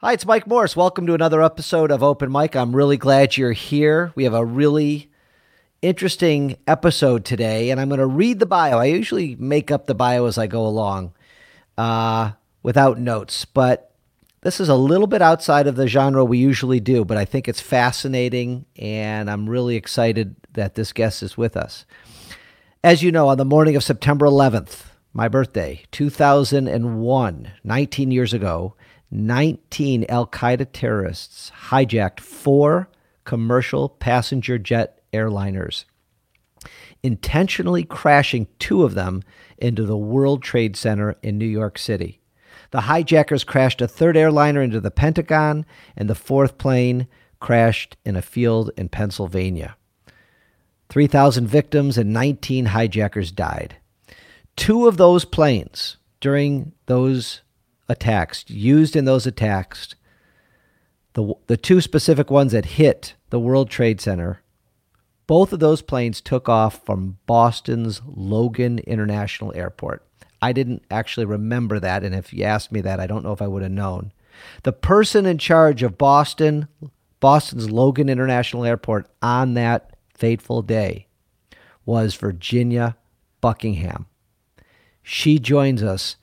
Hi, it's Mike Morris. Welcome to another episode of Open Mic. I'm really glad you're here. We have a really interesting episode today, and I'm going to read the bio. I usually make up the bio as I go along uh, without notes, but this is a little bit outside of the genre we usually do, but I think it's fascinating, and I'm really excited that this guest is with us. As you know, on the morning of September 11th, my birthday, 2001, 19 years ago, 19 Al Qaeda terrorists hijacked four commercial passenger jet airliners, intentionally crashing two of them into the World Trade Center in New York City. The hijackers crashed a third airliner into the Pentagon, and the fourth plane crashed in a field in Pennsylvania. 3,000 victims and 19 hijackers died. Two of those planes during those attacks, used in those attacks, the, the two specific ones that hit the World Trade Center, both of those planes took off from Boston's Logan International Airport. I didn't actually remember that, and if you asked me that, I don't know if I would have known. The person in charge of Boston, Boston's Logan International Airport on that fateful day was Virginia Buckingham. She joins us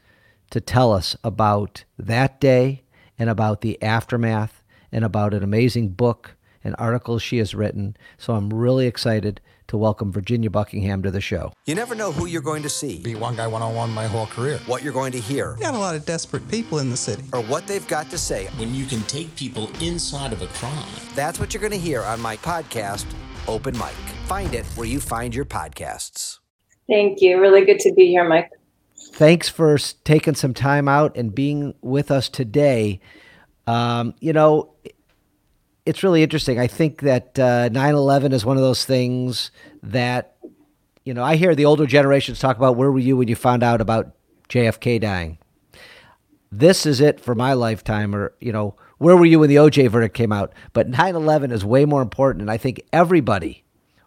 to tell us about that day and about the aftermath and about an amazing book and articles she has written. So I'm really excited to welcome Virginia Buckingham to the show. You never know who you're going to see, Be one guy one on one my whole career. what you're going to hear, got a lot of desperate people in the city. or what they've got to say. when you can take people inside of a crime. That's what you're going to hear on my podcast, Open Mic. Find it where you find your podcasts. Thank you. Really good to be here, Mike. Thanks for taking some time out and being with us today. Um, you know, it's really interesting. I think that uh, 9/11 is one of those things that you know I hear the older generations talk about. Where were you when you found out about JFK dying? This is it for my lifetime, or you know, where were you when the OJ verdict came out? But 9/11 is way more important, and I think everybody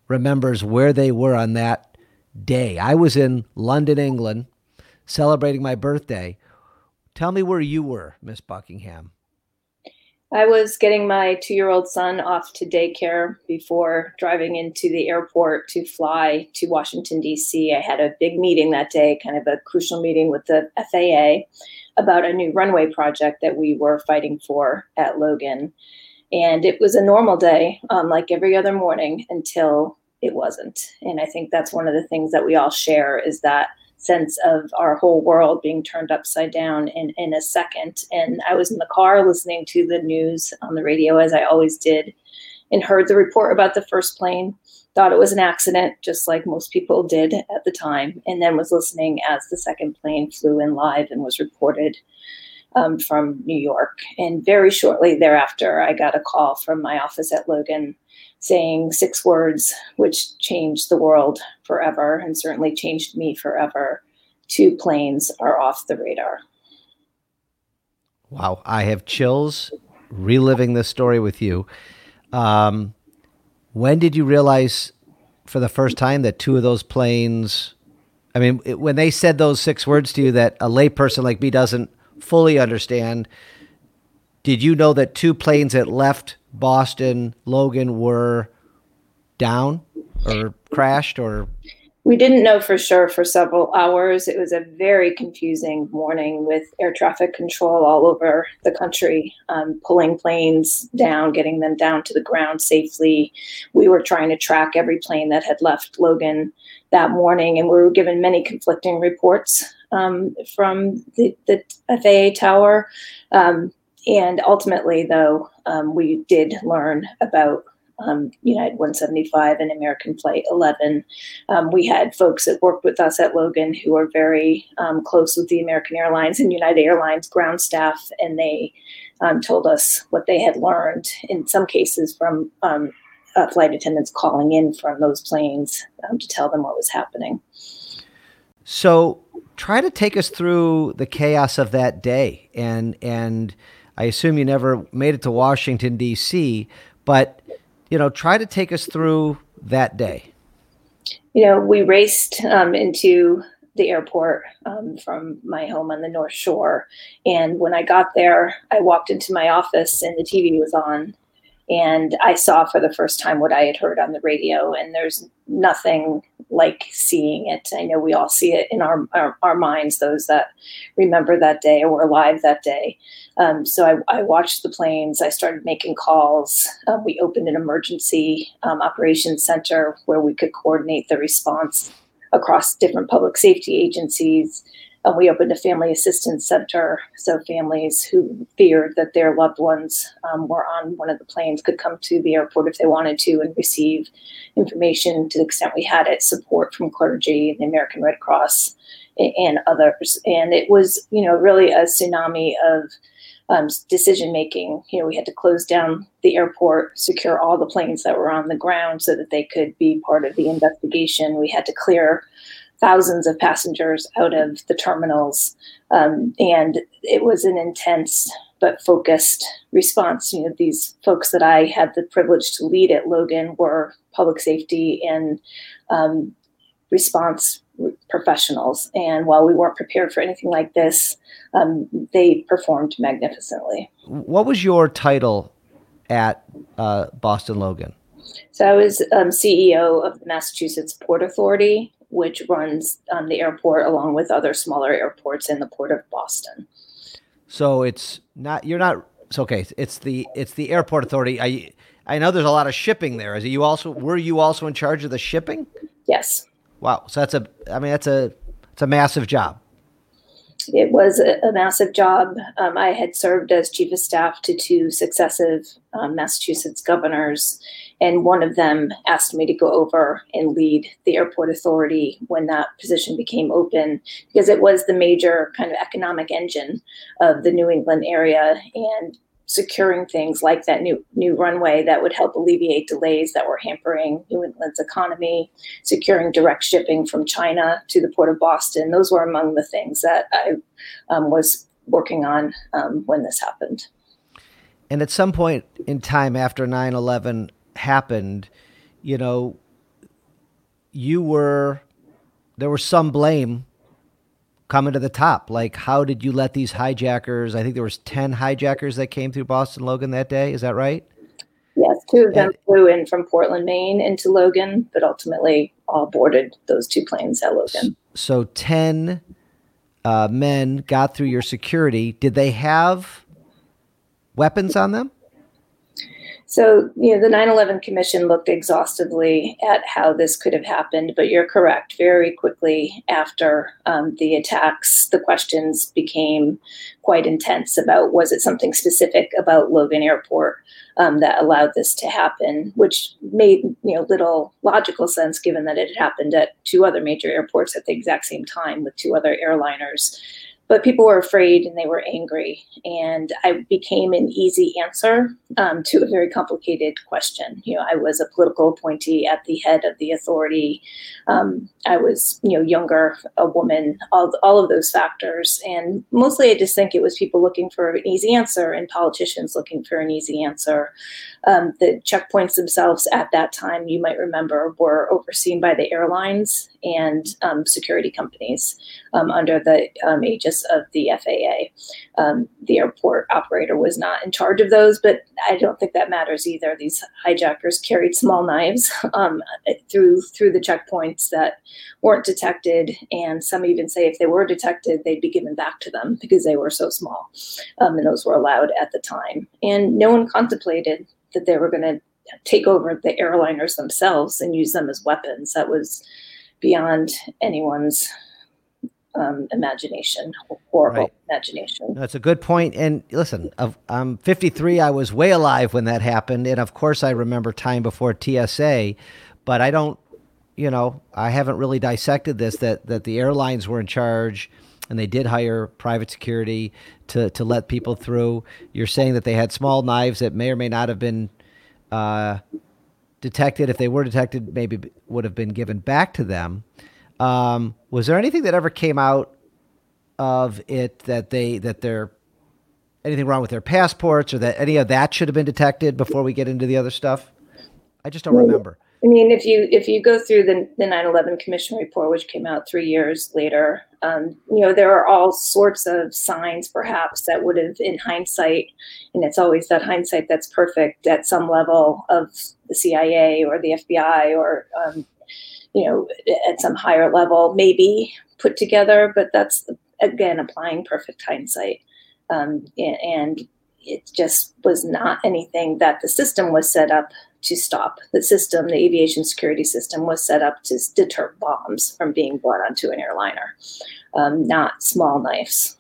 remembers where they were on that day. I was in London, England, celebrating my birthday. Tell me where you were, Miss Buckingham. I was getting my two year old son off to daycare before driving into the airport to fly to Washington, D.C. I had a big meeting that day, kind of a crucial meeting with the FAA about a new runway project that we were fighting for at Logan. And it was a normal day, um, like every other morning, until it wasn't. And I think that's one of the things that we all share is that sense of our whole world being turned upside down in, in a second. And I was in the car listening to the news on the radio, as I always did, and heard the report about the first plane. Thought it was an accident, just like most people did at the time, and then was listening as the second plane flew in live and was reported um, from New York. And very shortly thereafter, I got a call from my office at Logan saying six words which changed the world forever and certainly changed me forever. Two planes are off the radar. Wow, I have chills reliving this story with you. Um, when did you realize for the first time that two of those planes? I mean, it, when they said those six words to you that a layperson like me doesn't fully understand, did you know that two planes that left Boston, Logan, were down or crashed or We didn't know for sure for several hours. It was a very confusing morning with air traffic control all over the country, um, pulling planes down, getting them down to the ground safely. We were trying to track every plane that had left Logan that morning, and we were given many conflicting reports um, from the, the FAA tower. Um, and ultimately, though, um, we did learn about um, United 175 and American Flight 11. Um, we had folks that worked with us at Logan who are very um, close with the American Airlines and United Airlines ground staff, and they um, told us what they had learned in some cases from uh, flight attendants calling in from those planes um, to tell them what was happening. So try to take us through the chaos of that day, and and I assume you never made it to Washington D.C., but you know, try to take us through that day. you know, we raced um, into the airport um, from my home on the North Shore. And when I got there, I walked into my office and the TV was on. And I saw for the first time what I had heard on the radio. And there's nothing like seeing it. I know we all see it in our, our, our minds, those that remember that day or were alive that day. Um, so I, I, watched the planes. I started making calls. Um, we opened an emergency um, operations center where we could coordinate the response across different public safety agencies. And we opened a family assistance center so families who feared that their loved ones um, were on one of the planes could come to the airport if they wanted to and receive information to the extent we had it, support from clergy and the American Red Cross and others. And it was, you know, really a tsunami of um, decision making. You know, we had to close down the airport, secure all the planes that were on the ground so that they could be part of the investigation. We had to clear thousands of passengers out of the terminals, um, and it was an intense but focused response. You know, these folks that I had the privilege to lead at Logan were public safety and um, response professionals. And while we weren't prepared for anything like this, um, they performed magnificently. What was your title at uh, Boston Logan? So I was um, CEO of the Massachusetts Port Authority, which runs um, the airport along with other smaller airports in the port of Boston. So it's not you're not. It's okay. It's the it's the airport authority. I I know there's a lot of shipping there. Is it you also were you also in charge of the shipping? Yes. Wow. So that's a, I mean, that's a, it's a massive job. It was a, massive job. Um, I had served as chief of staff to two successive um, Massachusetts governors, and one of them asked me to go over and lead the airport authority when that position became open because it was the major kind of economic engine of the New England area. And securing things like that new new runway that would help alleviate delays that were hampering New England's economy, securing direct shipping from China to the port of Boston. Those were among the things that I um, was working on um, when this happened. And at some point in time after 9 11 happened, you know, you were, there was some blame coming to the top. Like, how did you let these hijackers? I think there was ten hijackers that came through Boston Logan that day. Is that right? Yes, two of them and, flew in from Portland, Maine, into Logan, but ultimately all boarded those two planes at Logan. So ten uh, men got through your security. Did they have weapons on them? So, you know, the 9 11 Commission looked exhaustively at how this could have happened, but you're correct. Very quickly after um, the attacks, the questions became quite intense about was it something specific about Logan Airport um, that allowed this to happen, which made you know little logical sense given that it had happened at two other major airports at the exact same time with two other airliners but people were afraid and they were angry. And I became an easy answer um, to a very complicated question. You know, I was a political appointee at the head of the authority. Um, I was, you know, younger, a woman, all, all of those factors. And mostly I just think it was people looking for an easy answer and politicians looking for an easy answer. Um, the checkpoints themselves at that time, you might remember, were overseen by the airlines and um, security companies um, under the um, of the FAA. Um, the airport operator was not in charge of those, but I don't think that matters either. These hijackers carried small knives um, through through the checkpoints that weren't detected, and some even say if they were detected, they'd be given back to them because they were so small, and those were allowed at the time. And no one contemplated that they were going to take over the airliners themselves and use them as weapons. That was beyond anyone's um, imagination, horrible right. imagination. That's a good point. And listen, I'm 53. I was way alive when that happened, and of course, I remember time before TSA. But I don't, you know, I haven't really dissected this. That that the airlines were in charge and they did hire private security to to let people through. You're saying that they had small knives that may or may not have been uh, detected. If they were detected, maybe would have been given back to them. Um, was there anything that ever came out of it that they that they're anything wrong with their passports or that any of that should have been detected before we get into the other stuff? I just don't remember. I mean, if you if you go through the the 9/11 Commission report, which came out three years later, um, you know there are all sorts of signs, perhaps that would have, in hindsight, and it's always that hindsight that's perfect at some level of the CIA or the FBI or um, you know at some higher level, maybe put together. But that's again applying perfect hindsight, um, and it just was not anything that the system was set up to stop. The system, the aviation security system, was set up to deter bombs from being brought onto an airliner, um, not small knives.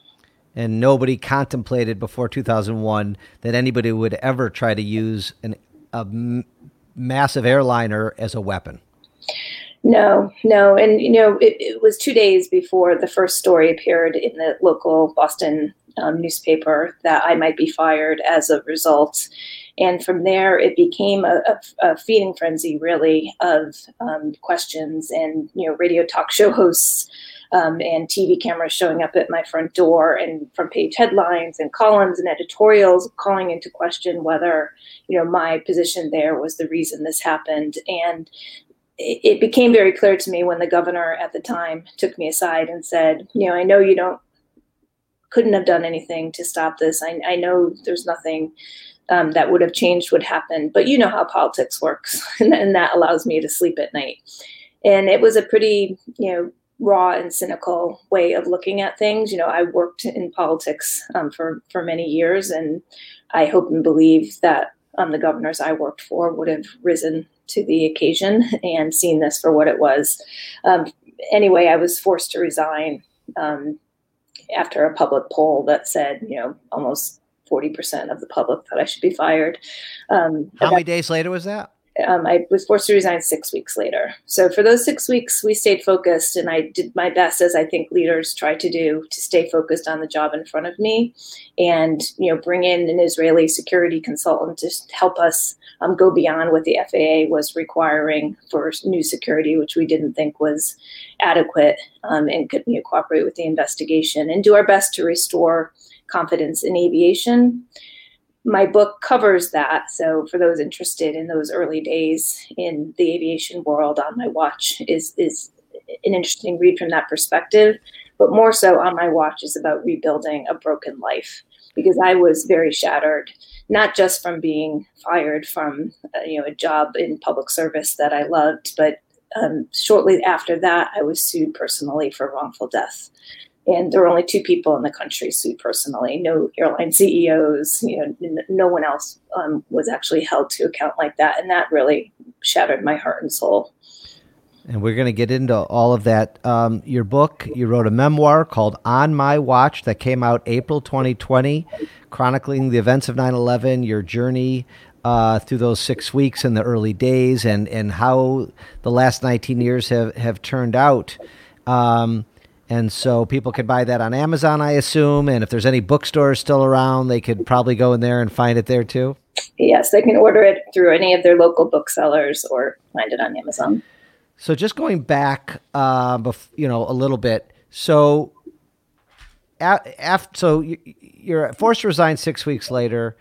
And nobody contemplated before 2001 that anybody would ever try to use an, a m- massive airliner as a weapon. No, no. And, you know, it, it, was two days before the first story appeared in the local Boston um, newspaper that I might be fired as a result. And from there, it became a, a, a feeding frenzy, really, of um, questions and you know radio talk show hosts um, and TV cameras showing up at my front door, and front page headlines and columns and editorials calling into question whether you know my position there was the reason this happened. And it, became very clear to me when the governor at the time took me aside and said, you know, I know you don't couldn't have done anything to stop this. I, I know there's nothing um, that would have changed what happened. But you know how politics works, and, and that allows me to sleep at night. And it was a pretty, you know, raw and cynical way of looking at things. You know, I worked in politics um, for for many years, and I hope and believe that um, the governors I worked for would have risen to the occasion and seen this for what it was. Um, anyway, I was forced to resign um, after a public poll that said, you know, almost 40% of the public thought I should be fired. Um, How many days later was that? Um, I was forced to resign six weeks later. So for those six weeks, we stayed focused, and I did my best, as I think leaders try to do, to stay focused on the job in front of me, and you know, bring in an Israeli security consultant to help us um, go beyond what the FAA was requiring for new security, which we didn't think was adequate, um, and could you know, cooperate with the investigation and do our best to restore confidence in aviation. My book covers that. So for those interested in those early days in the aviation world on my watch is is an interesting read from that perspective. But more so on my watch is about rebuilding a broken life because I was very shattered, not just from being fired from uh, you know a job in public service that I loved, but um, shortly after that, I was sued personally for wrongful death and there were only two people in the country sued personally no airline ceos you know no one else um, was actually held to account like that. And that really shattered my heart and soul. And we're going to get into all of that. Um, your book you wrote a memoir called on my watch that came out april 2020 chronicling the events of 9-11 your journey uh, through those six weeks in the early days and, and how the last 19 years have, have turned out. Um, and so people could buy that on Amazon, I assume. And if there's any bookstores still around, they could probably go in there and find it there too. Yes, they can order it through any of their local booksellers or find it on Amazon. So just going back, uh, bef- you know, a little bit. So, after, so you're forced to resign six weeks later,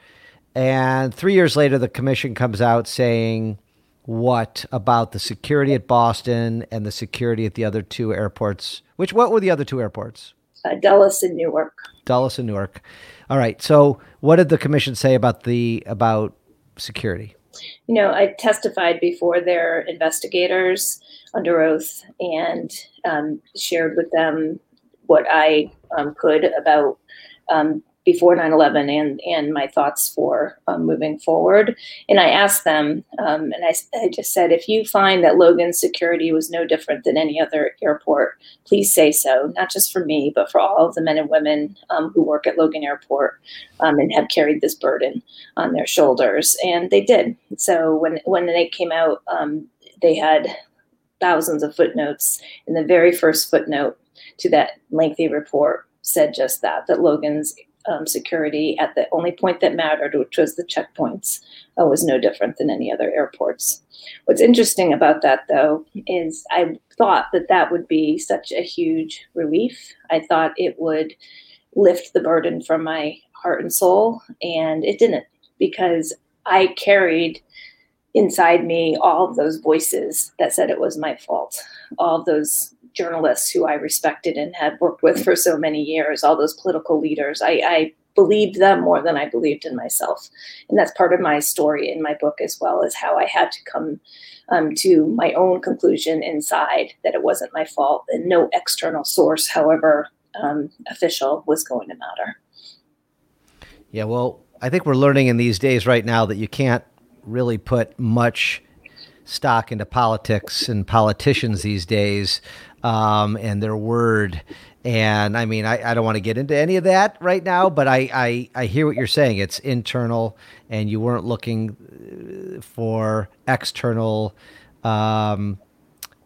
and three years later, the commission comes out saying what about the security at Boston and the security at the other two airports which what were the other two airports? Uh, Dulles and Newark. Dulles and Newark. All right. So, what did the commission say about the about security? You know, I testified before their investigators under oath and um, shared with them what I um, could about um, before 9-11 and, and my thoughts for um, moving forward. And i asked them um, and I, I just said if you find that logan's security was no different than any other airport please say so not just for me but for all of the men and women um, who work at logan airport um, and have carried this burden on their shoulders. And they did. So when, when they came out um, they had thousands of footnotes. And the very first footnote to that lengthy report said just that that logan's um, security at the only point that mattered, which was the checkpoints, uh, was no different than any other airports. What's interesting about that, though, is I thought that that would be such a huge relief. I thought it would lift the burden from my heart and soul, and it didn't because I carried inside me all of those voices that said it was my fault, all of those journalists who I respected and had worked with for so many years, all those political leaders. I, I believed them more than I believed in myself. And that's part of my story in my book as well, as how I had to come um, to my own conclusion inside that it wasn't my fault and no external source, however um, official, was going to matter. Yeah, well, I think we're learning in these days right now that you can't really put much stock into politics and politicians these days um, and their word. And I mean, I, I don't want to get into any of that right now, but I, I, I hear what you're saying. It's internal, and you weren't looking uh, for external um,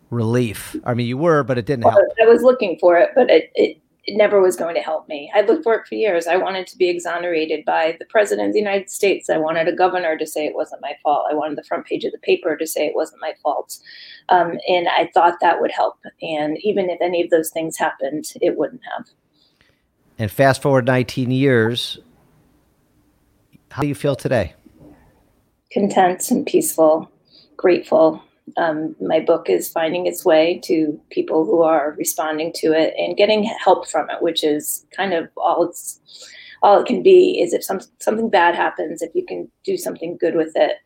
relief. I mean, you were, but it didn't help. I was looking for it, but it, it it never was going to help me. I looked for it for years. I wanted to be exonerated by the president of the United States. I wanted a governor to say it wasn't my fault. I wanted the front page of the paper to say it wasn't my fault. Um, and I thought that would help. And even if any of those things happened, it wouldn't have. And fast forward 19 years, how do you feel today? Content and peaceful, grateful, um, my book is finding its way to people who are responding to it and getting help from it, which is kind of all it's all it can be. Is if some something bad happens, if you can do something good with it,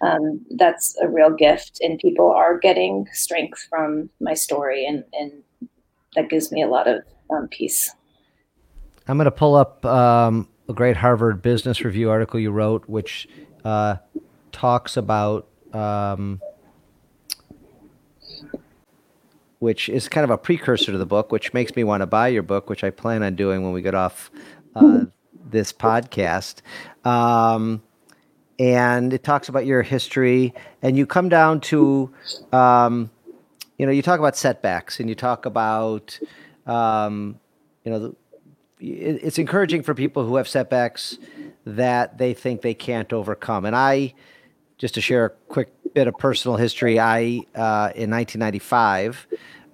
um, that's a real gift. And people are getting strength from my story, and and that gives me a lot of um, peace. I'm going to pull up um, a great Harvard Business Review article you wrote, which uh, talks about um, which is kind of a precursor to the book, which makes me want to buy your book, which I plan on doing when we get off uh, this podcast. Um, and it talks about your history, and you come down to, um, you know, you talk about setbacks, and you talk about, um, you know, the, it's encouraging for people who have setbacks that they think they can't overcome. And I, just to share a quick bit of personal history, I uh, in 1995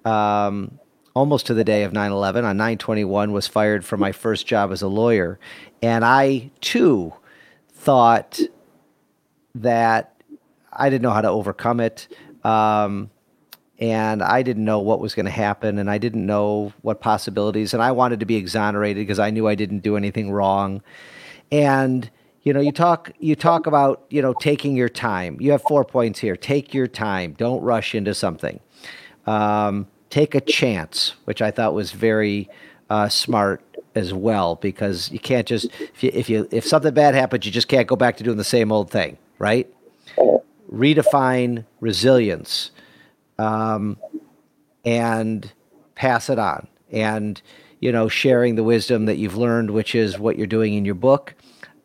um, almost to the day of 9 11 on 921 was fired from my first job as a lawyer. And I too thought that I didn't know how to overcome it. Um, and I didn't know what was going to happen, and I didn't know what possibilities. And I wanted to be exonerated because I knew I didn't do anything wrong. And you know, you talk you talk about you know taking your time. You have four points here. Take your time. Don't rush into something. Um, take a chance, which I thought was very uh, smart as well, because you can't just if you if you if something bad happens, you just can't go back to doing the same old thing, right? Redefine resilience, um, and pass it on, and you know, sharing the wisdom that you've learned, which is what you're doing in your book.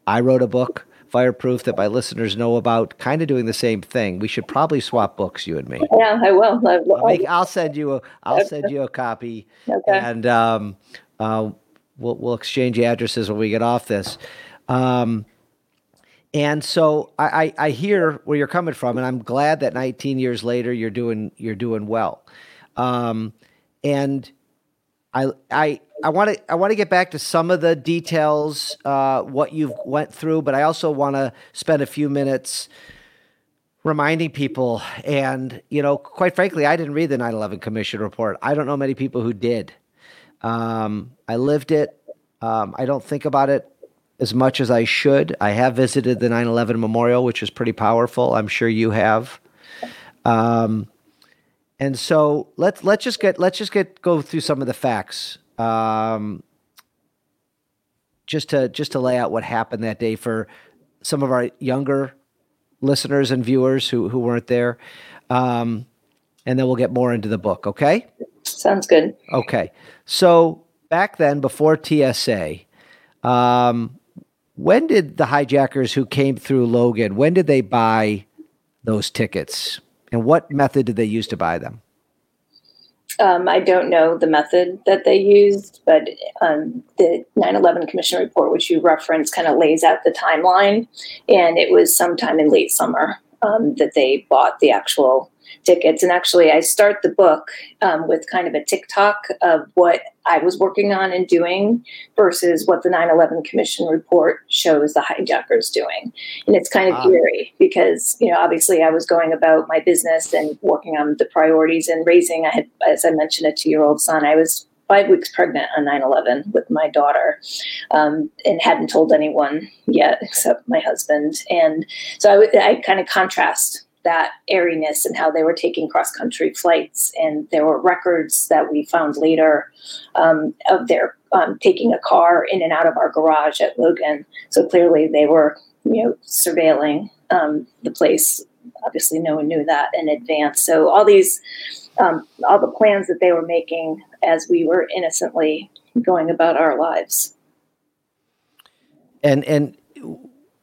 I wrote a book Fireproof that my listeners know about, kind of doing the same thing. We should probably swap books, you and me. Yeah, I will. I will. I'll, make, I'll send you a I'll send you a copy, okay. and um, uh, we'll we'll exchange addresses when we get off this. Um, and so I, I, I hear where you're coming from, and I'm glad that 19 years later you're doing you're doing well. Um, and I I I want to I want to get back to some of the details, uh, what you've went through, but I also want to spend a few minutes reminding people. And you know, quite frankly, I didn't read the 9/11 Commission report. I don't know many people who did. Um, I lived it. Um, I don't think about it as much as I should. I have visited the 9/11 memorial, which is pretty powerful. I'm sure you have. Um, and so let's let's just get let's just get go through some of the facts um, just to just to lay out what happened that day for some of our younger listeners and viewers who who weren't there, um, and then we'll get more into the book. Okay. Sounds good. Okay. So back then, before TSA, um, when did the hijackers who came through Logan? When did they buy those tickets, and what method did they use to buy them? Um, I don't know the method that they used, but um, the 9 11 Commission report, which you referenced, kind of lays out the timeline. And it was sometime in late summer um, that they bought the actual tickets. And actually, I start the book um, with kind of a tick-tock of what I was working on and doing versus what the 9 11 Commission report shows the hijackers doing. And it's kind of ah. eerie because, you know, obviously I was going about my business and working on the priorities and raising, I had, as I mentioned, a two year old son. I was five weeks pregnant on 9-11 with my daughter um, and hadn't told anyone yet except my husband and so I, w- I kind of contrast that airiness and how they were taking cross country flights. And there were records that we found later um, of their um, taking a car in and out of our garage at Logan. So clearly they were, you know, surveilling um, the place. Obviously, no one knew that in advance. So all these, um, all the plans that they were making as we were innocently going about our lives. And and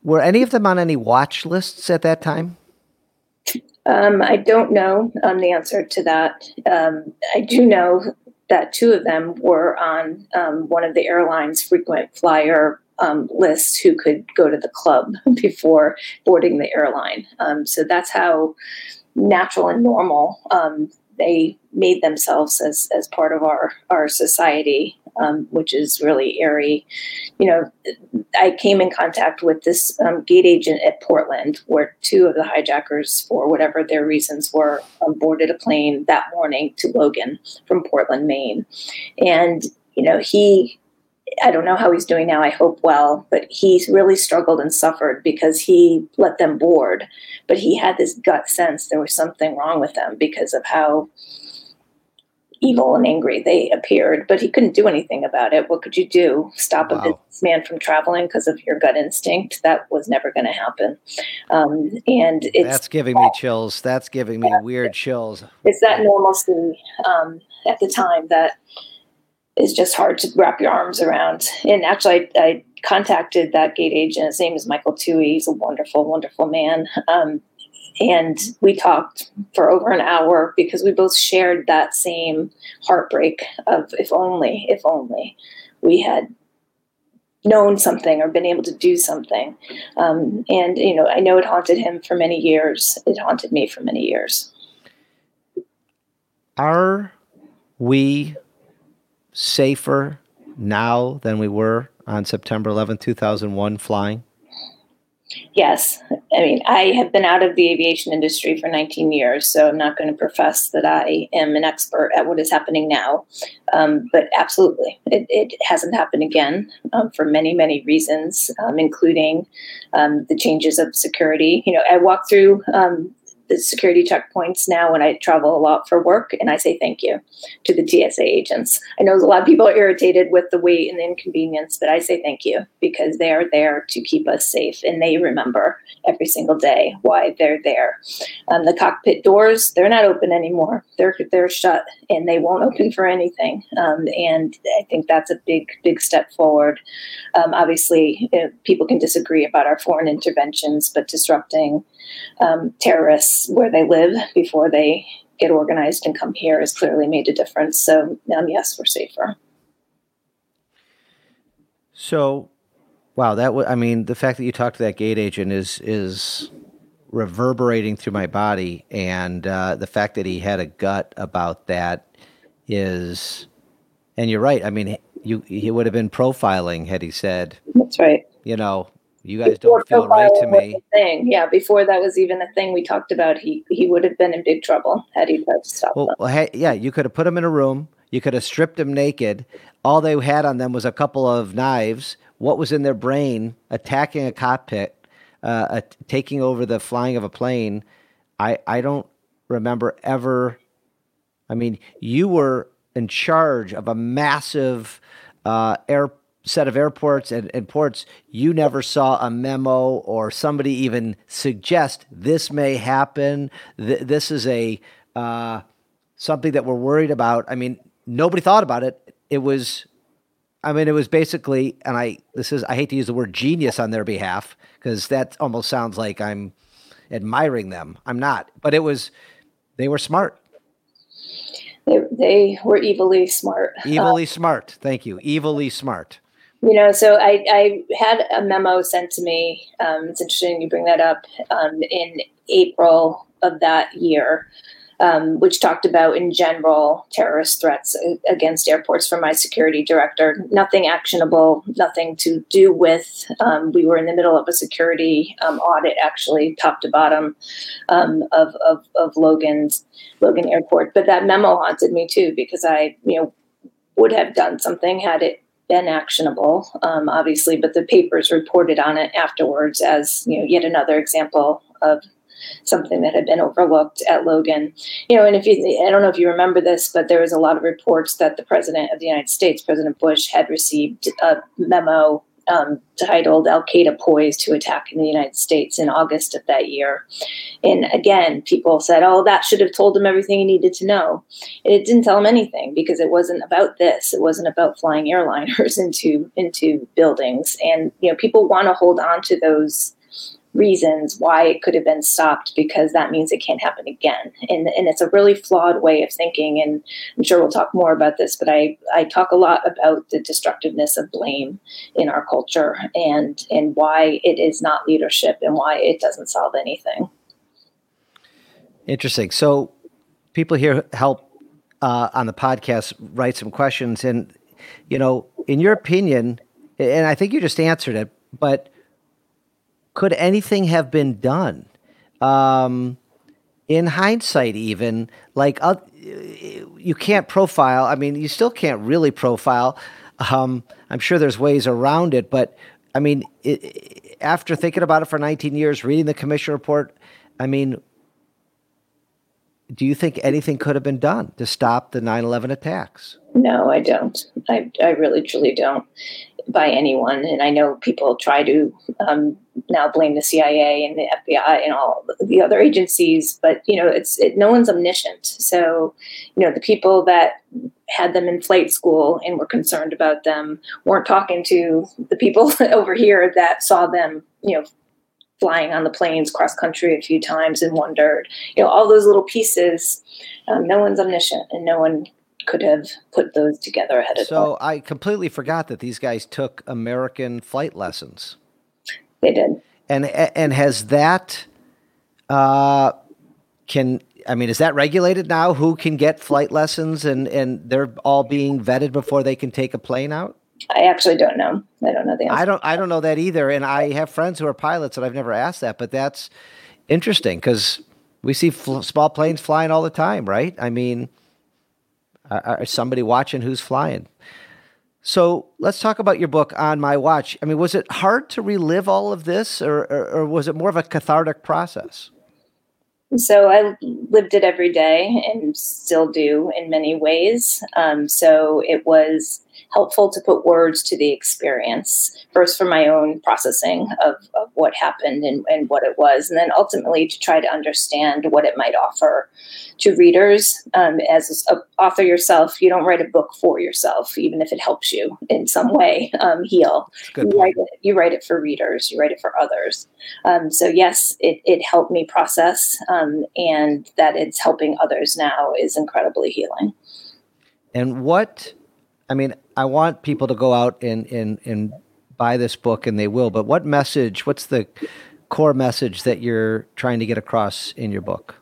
were any of them on any watch lists at that time? Um, I don't know um, the answer to that. Um, I do know that two of them were on um, one of the airline's frequent flyer um, lists who could go to the club before boarding the airline. Um, so that's how natural and normal they made themselves as, as part of our, our society um, which is really airy. You know, I came in contact with this um, gate agent at Portland, where two of the hijackers, for whatever their reasons were, boarded a plane that morning to Logan from Portland, Maine. And, you know, he I don't know how he's doing now. I hope well, but he's really struggled and suffered because he let them board. But he had this gut sense there was something wrong with them because of how evil and angry they appeared, but he couldn't do anything about it. What could you do? Stop wow. a businessman from traveling because of your gut instinct? That was never going to happen. Um, and that's giving me chills. That's giving me weird chills. It's that normalcy um, at the time that is just hard to wrap your arms around. And actually, I, I contacted that gate agent. His name is Michael Tuohey. He's a wonderful, wonderful man. Um, and we talked for over an hour because we both shared that same heartbreak of if only, if only we had known something or been able to do something. Um, and, you know, I know it haunted him for many years. It haunted me for many years. Are we safer now than we were on September 11, 2001, flying? Yes. I mean, I have been out of the aviation industry for 19 years, so I'm not going to profess that I am an expert at what is happening now. Um, but absolutely, it, it, hasn't happened again um, for many, many reasons, um, including um, the changes of security. You know, I walk through um, security checkpoints now when I travel a lot for work, and I say thank you to the TSA agents. I know a lot of people are irritated with the wait and the inconvenience, but I say thank you because they are there to keep us safe, and they remember every single day why they're there. Um, the cockpit doors they're not open anymore; they're they're shut, and they won't open for anything. Um, and I think that's a big big step forward. Um, obviously, you know, people can disagree about our foreign interventions, but disrupting um, terrorists where they live before they get organized and come here has clearly made a difference. So, um, yes, we're safer. So, wow, that was, I mean, the fact that you talked to that gate agent is, is reverberating through my body. And uh, the fact that he had a gut about that is, and you're right. I mean, you, he would have been profiling had he said, That's right. You know, you guys before don't feel right to me. Thing, yeah. Before that was even a thing we talked about, he he would have been in big trouble had he tried to stop well, them. Well, hey, yeah, you could have put him in a room. You could have stripped him naked. All they had on them was a couple of knives. What was in their brain? Attacking a cockpit, uh, uh, taking over the flying of a plane. I I don't remember ever. I mean, you were in charge of a massive uh, air set of airports and, and ports, you never saw a memo or somebody even suggest this may happen. Th- this is a uh, something that we're worried about. I mean, nobody thought about it. It was, I mean, it was basically, and I this is I hate to use the word genius on their behalf because that almost sounds like I'm admiring them. I'm not, but it was they were smart. They, they were evilly smart. Evilly uh, smart. Thank you. Evilly smart you know, so I, I had a memo sent to me. Um, it's interesting you bring that up. Um, in April of that year um, which talked about, in general, terrorist threats against airports from my security director. Nothing actionable, nothing to do with. Um, we were in the middle of a security um, audit, actually, top to bottom, um, of, of, of Logan's Logan Airport. But that memo haunted me too because I, you know, would have done something had it been actionable, um, obviously, but the papers reported on it afterwards as you know yet another example of something that had been overlooked at Logan. You know, and if you, I don't know if you remember this, but there was a lot of reports that the president of the United States, President Bush, had received a memo um, titled Al Qaeda Poised to Attack in the United States in August of that year. And again, people said, oh, that should have told him everything he needed to know. And it didn't tell him anything because it wasn't about this. It wasn't about flying airliners into, into buildings. And, you know, people want to hold on to those reasons why it could have been stopped because that means it can't happen again. And, and it's a really flawed way of thinking. And I'm sure we'll talk more about this, but I, I talk a lot about the destructiveness of blame in our culture and, and why it is not leadership and why it doesn't solve anything. Interesting. So people here help uh, on the podcast write some questions. And, you know, in your opinion, and I think you just answered it, but could anything have been done? Um, in hindsight, even like uh, you can't profile. I mean, you still can't really profile. Um, I'm sure there's ways around it, but I mean, it, after thinking about it for 19 years, reading the commission report, I mean, do you think anything could have been done to stop the 9/11 attacks? No, I don't. I, I really truly don't by anyone. And I know people try to um, now blame the CIA and the FBI and all the other agencies, but you know, it's it, no one's omniscient. So, you know, the people that had them in flight school and were concerned about them weren't talking to the people over here that saw them, you know, flying on the planes cross country a few times and wondered, you know, all those little pieces. Um, no one's omniscient, and no one could have put those together ahead of time. So I completely forgot that these guys took American flight lessons. They did. And and has that uh, can I mean is that regulated now? Who can get flight lessons and and they're all being vetted before they can take a plane out? I actually don't know. I don't know the answer. I don't. I don't know that either. And I have friends who are pilots, and I've never asked that. But that's interesting because we see fl- small planes flying all the time, right? I mean, or somebody watching who's flying. So let's talk about your book on my watch. I mean, was it hard to relive all of this, or, or, or was it more of a cathartic process? So I lived it every day and still do in many ways. Um, so it was helpful to put words to the experience, first for my own processing of, of what happened and, and what it was, and then ultimately to try to understand what it might offer to readers. Um, as an author yourself, you don't write a book for yourself, even if it helps you in some way um, heal. You write, it, you write it for readers, you write it for others. Um, so, yes, it, it helped me process, um, and that it's helping others now is incredibly healing. And what I mean, I want people to go out and, and, and buy this book, and they will. But what message? What's the core message that you're trying to get across in your book?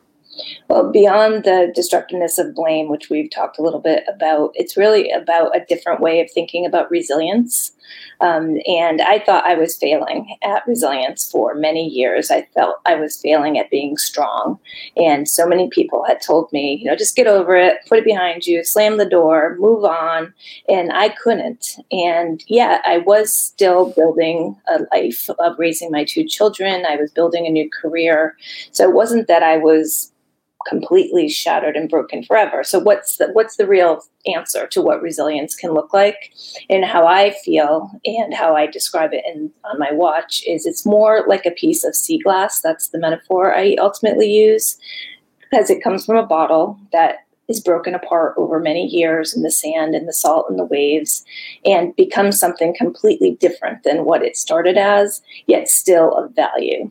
Well, beyond the destructiveness of blame, which we've talked a little bit about, it's really about a different way of thinking about resilience. Um, and I thought I was failing at resilience for many years. I felt I was failing at being strong. And so many people had told me, you know, just get over it, put it behind you, slam the door, move on. And I couldn't. And yeah, I was still building a life of raising my two children. I was building a new career. So it wasn't that I was completely shattered and broken forever. So what's the what's the real answer to what resilience can look like? And how I feel and how I describe it in on my watch is it's more like a piece of sea glass. That's the metaphor I ultimately use because it comes from a bottle that is broken apart over many years in the sand and the salt and the waves and becomes something completely different than what it started as, yet still of value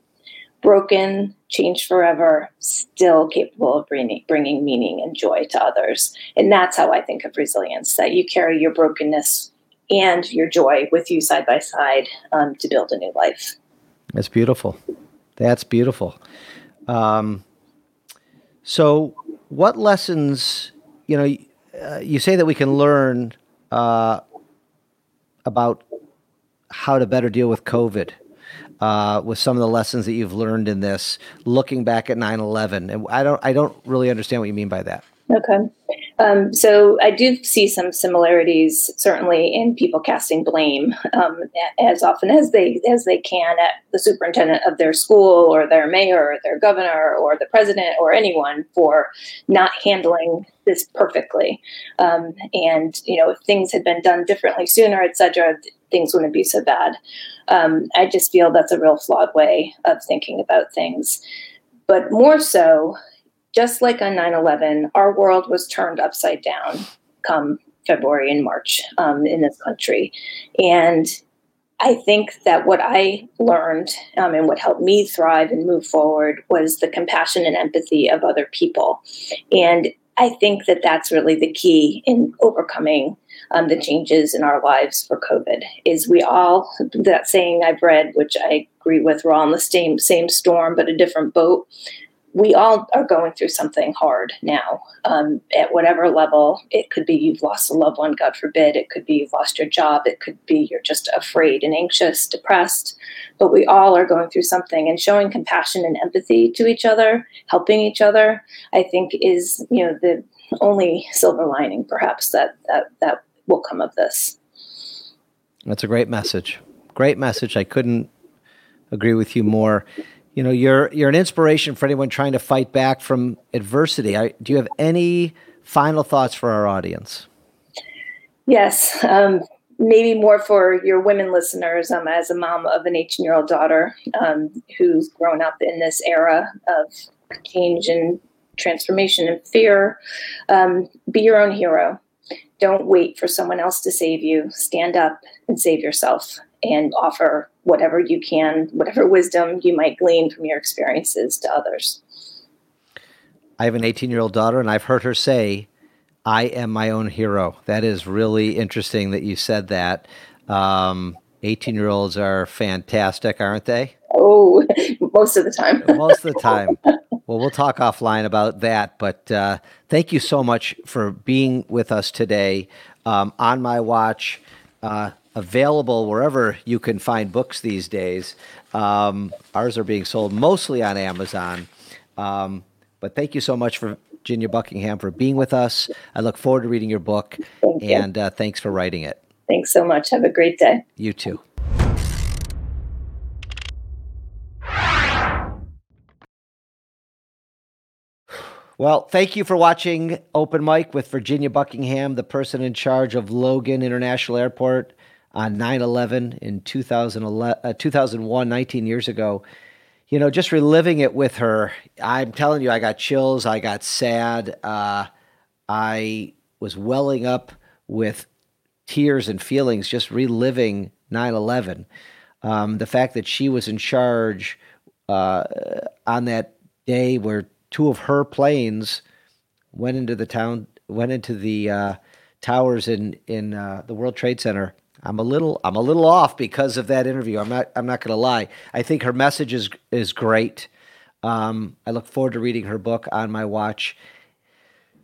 broken, changed forever, still capable of bringing, bringing meaning and joy to others. And that's how I think of resilience that you carry your brokenness and your joy with you side by side um, to build a new life. That's beautiful. That's beautiful. Um, so, what lessons, you know, uh, you say that we can learn uh, about how to better deal with COVID uh, with some of the lessons that you've learned in this, looking back at 9/11, and I don't, I don't really understand what you mean by that. Okay. Um, so I do see some similarities, certainly in people casting blame um, as often as they as they can at the superintendent of their school or their mayor or their governor or the president or anyone for not handling this perfectly. Um, and you know, if things had been done differently sooner, et cetera, things wouldn't be so bad. Um, I just feel that's a real flawed way of thinking about things. But more so, just like on 9 11, our world was turned upside down come February and March um, in this country. And I think that what I learned um, and what helped me thrive and move forward was the compassion and empathy of other people. And I think that that's really the key in overcoming um, the changes in our lives for COVID. Is we all that saying I've read, which I agree with, we're all in the same same storm but a different boat we all are going through something hard now um, at whatever level. It could be you've lost a loved one, God forbid. It could be you've lost your job. It could be you're just afraid and anxious, depressed. But we all are going through something, and showing compassion and empathy to each other, helping each other, I think is you know the only silver lining, perhaps that that that will come of this. That's a great message. Great message. I couldn't agree with you more you know you're you're an inspiration for anyone trying to fight back from adversity. I, do you have any final thoughts for our audience? Yes um, maybe more for your women listeners um, as a mom of an 18 year old daughter um, who's grown up in this era of change and transformation and fear um, be your own hero. Don't wait for someone else to save you. Stand up and save yourself and offer whatever you can, whatever wisdom you might glean from your experiences to others. I have an 18 year old daughter, and I've heard her say, I am my own hero. That is really interesting that you said that. 18 um, year olds are fantastic, aren't they? Oh, most of the time. most of the time. Well, we'll talk offline about that. But uh, thank you so much for being with us today um, on my watch. Uh, available wherever you can find books these days. Um, ours are being sold mostly on Amazon. Um, but thank you so much for Virginia Buckingham for being with us. I look forward to reading your book, thank and uh, thanks for writing it. Thanks so much. Have a great day. You too. Well, thank you for watching Open Mic with Virginia Buckingham, the person in charge of Logan International Airport on 9 11 in 2011, uh, 2001, 19 years ago. You know, just reliving it with her, I'm telling you, I got chills. I got sad. Uh, I was welling up with tears and feelings just reliving 9 11. Um, the fact that she was in charge uh, on that day where two of her planes went into the town, went into the uh, towers in in uh, the World Trade Center I'm a little I'm a little off because of that interview. I'm not I'm not going to lie. I think her message is is great. Um, I look forward to reading her book on my watch.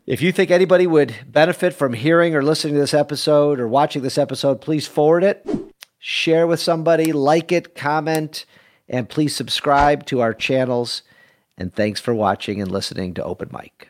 If you think anybody would benefit from hearing or listening to this episode or watching this episode, please forward it, share with somebody, like it, comment, and please subscribe to our channels. And thanks for watching and listening to Open Mic.